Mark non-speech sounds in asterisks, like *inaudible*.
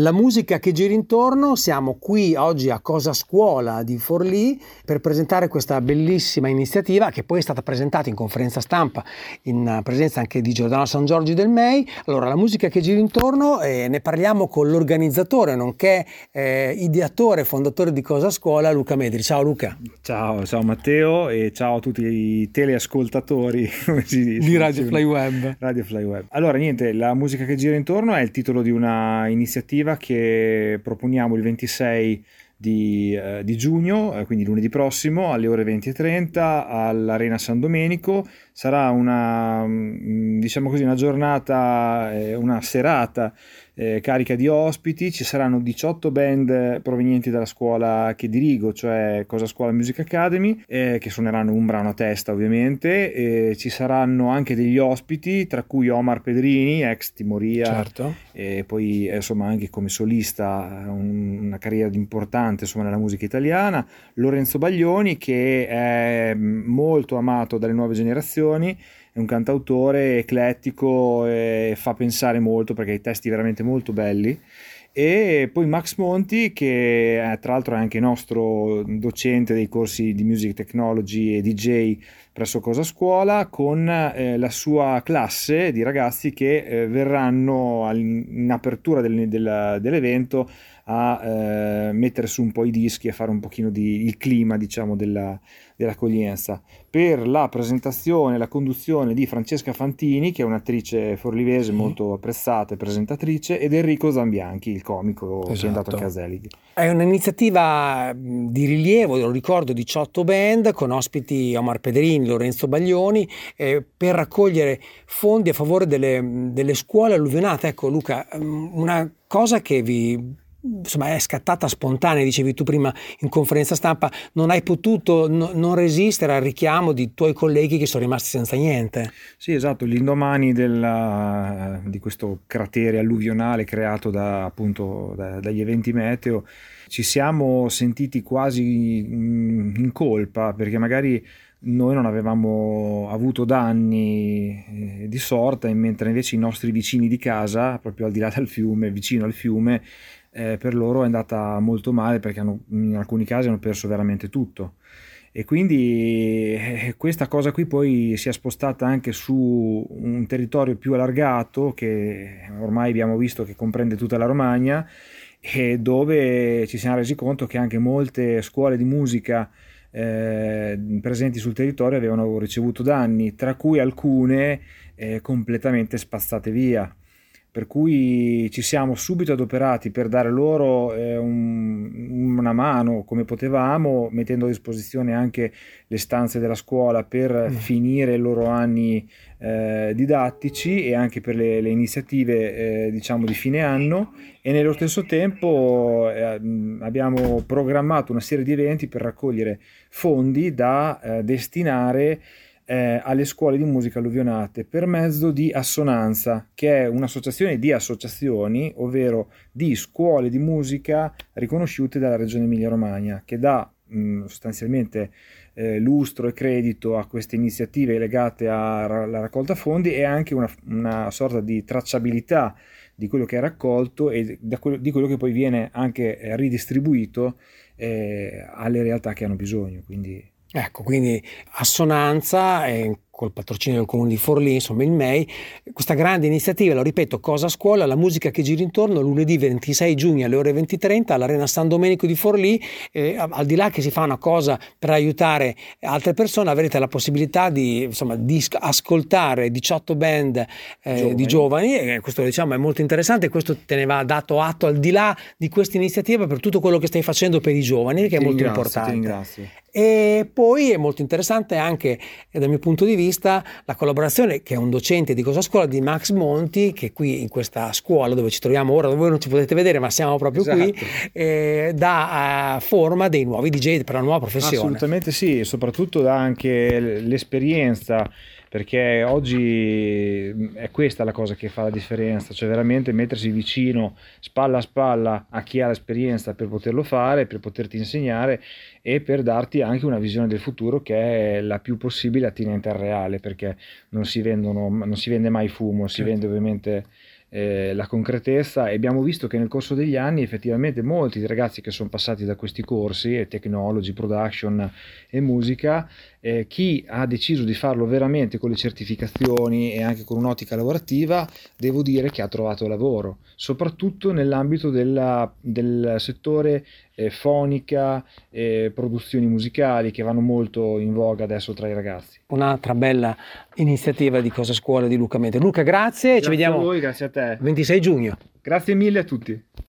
la musica che gira intorno. Siamo qui oggi a Cosa Scuola di Forlì per presentare questa bellissima iniziativa che poi è stata presentata in conferenza stampa in presenza anche di Giordano San Giorgio del MEI. Allora, la musica che gira intorno, eh, ne parliamo con l'organizzatore, nonché eh, ideatore e fondatore di Cosa Scuola, Luca Medri. Ciao Luca. Ciao, ciao Matteo e ciao a tutti i teleascoltatori *laughs* di Radio Fly Web. Radio Fly Web. Allora, niente, la musica che gira intorno è il titolo di una iniziativa che proponiamo il 26 di, eh, di giugno, eh, quindi lunedì prossimo, alle ore 20.30 all'Arena San Domenico. Sarà una, mm, diciamo così, una giornata, eh, una serata eh, carica di ospiti, ci saranno 18 band provenienti dalla scuola che dirigo, cioè Cosa Scuola Music Academy, eh, che suoneranno un brano a testa ovviamente, e ci saranno anche degli ospiti, tra cui Omar Pedrini, ex Timoria, certo. e poi insomma anche come solista un, una carriera importante insomma, nella musica italiana, Lorenzo Baglioni che è molto amato dalle nuove generazioni, è un cantautore eclettico e fa pensare molto perché ha i testi veramente molto belli. E poi Max Monti, che è, tra l'altro è anche nostro docente dei corsi di Music Technology e DJ presso Cosa Scuola, con eh, la sua classe di ragazzi che eh, verranno in apertura del, del, dell'evento a eh, mettere su un po' i dischi e fare un pochino di, il clima diciamo della, dell'accoglienza per la presentazione e la conduzione di Francesca Fantini che è un'attrice forlivese molto apprezzata e presentatrice ed Enrico Zambianchi il comico esatto. che è andato a esatto. Caselig è un'iniziativa di rilievo lo ricordo 18 band con ospiti Omar Pedrini Lorenzo Baglioni eh, per raccogliere fondi a favore delle, delle scuole alluvionate ecco Luca una cosa che vi insomma è scattata spontanea, dicevi tu prima in conferenza stampa, non hai potuto no, non resistere al richiamo di tuoi colleghi che sono rimasti senza niente. Sì, esatto, l'indomani della, di questo cratere alluvionale creato da, appunto, da, dagli eventi meteo, ci siamo sentiti quasi in colpa perché magari noi non avevamo avuto danni eh, di sorta, mentre invece i nostri vicini di casa, proprio al di là del fiume, vicino al fiume, eh, per loro è andata molto male perché hanno, in alcuni casi hanno perso veramente tutto. E quindi eh, questa cosa qui poi si è spostata anche su un territorio più allargato che ormai abbiamo visto che comprende tutta la Romagna e dove ci siamo resi conto che anche molte scuole di musica eh, presenti sul territorio avevano ricevuto danni, tra cui alcune eh, completamente spazzate via per cui ci siamo subito adoperati per dare loro eh, un, una mano come potevamo, mettendo a disposizione anche le stanze della scuola per mm. finire i loro anni eh, didattici e anche per le, le iniziative eh, diciamo di fine anno e nello stesso tempo eh, abbiamo programmato una serie di eventi per raccogliere fondi da eh, destinare eh, alle scuole di musica alluvionate per mezzo di Assonanza, che è un'associazione di associazioni, ovvero di scuole di musica riconosciute dalla Regione Emilia-Romagna, che dà mh, sostanzialmente eh, lustro e credito a queste iniziative legate alla raccolta fondi e anche una, una sorta di tracciabilità di quello che è raccolto e quello, di quello che poi viene anche ridistribuito eh, alle realtà che hanno bisogno. Quindi Ecco, quindi assonanza e col patrocinio del comune di Forlì, insomma il MEI, questa grande iniziativa, lo ripeto, Cosa Scuola, la musica che gira intorno, lunedì 26 giugno alle ore 20.30 all'Arena San Domenico di Forlì, eh, al di là che si fa una cosa per aiutare altre persone, avrete la possibilità di, insomma, di ascoltare 18 band eh, giovani. di giovani, e questo diciamo è molto interessante, questo te ne va dato atto al di là di questa iniziativa per tutto quello che stai facendo per i giovani, che ti è molto importante. Ti ringrazio. E poi è molto interessante anche dal mio punto di vista la collaborazione che è un docente di Cosa Scuola di Max Monti che qui in questa scuola dove ci troviamo ora, dove voi non ci potete vedere ma siamo proprio esatto. qui, eh, dà uh, forma dei nuovi DJ per la nuova professione. Assolutamente sì, e soprattutto dà anche l'esperienza perché oggi è questa la cosa che fa la differenza, cioè veramente mettersi vicino, spalla a spalla a chi ha l'esperienza per poterlo fare, per poterti insegnare e per darti anche una visione del futuro che è la più possibile attinente al reale, perché non si, vendono, non si vende mai fumo, si certo. vende ovviamente eh, la concretezza. E abbiamo visto che nel corso degli anni effettivamente molti ragazzi che sono passati da questi corsi, technology, production e musica, eh, chi ha deciso di farlo veramente con le certificazioni e anche con un'ottica lavorativa, devo dire che ha trovato lavoro, soprattutto nell'ambito della, del settore eh, fonica e produzioni musicali che vanno molto in voga adesso tra i ragazzi. Un'altra bella iniziativa di Cosa Scuola di Luca Mente. Luca, grazie, grazie ci vediamo a voi, grazie a te. 26 giugno. Grazie mille a tutti.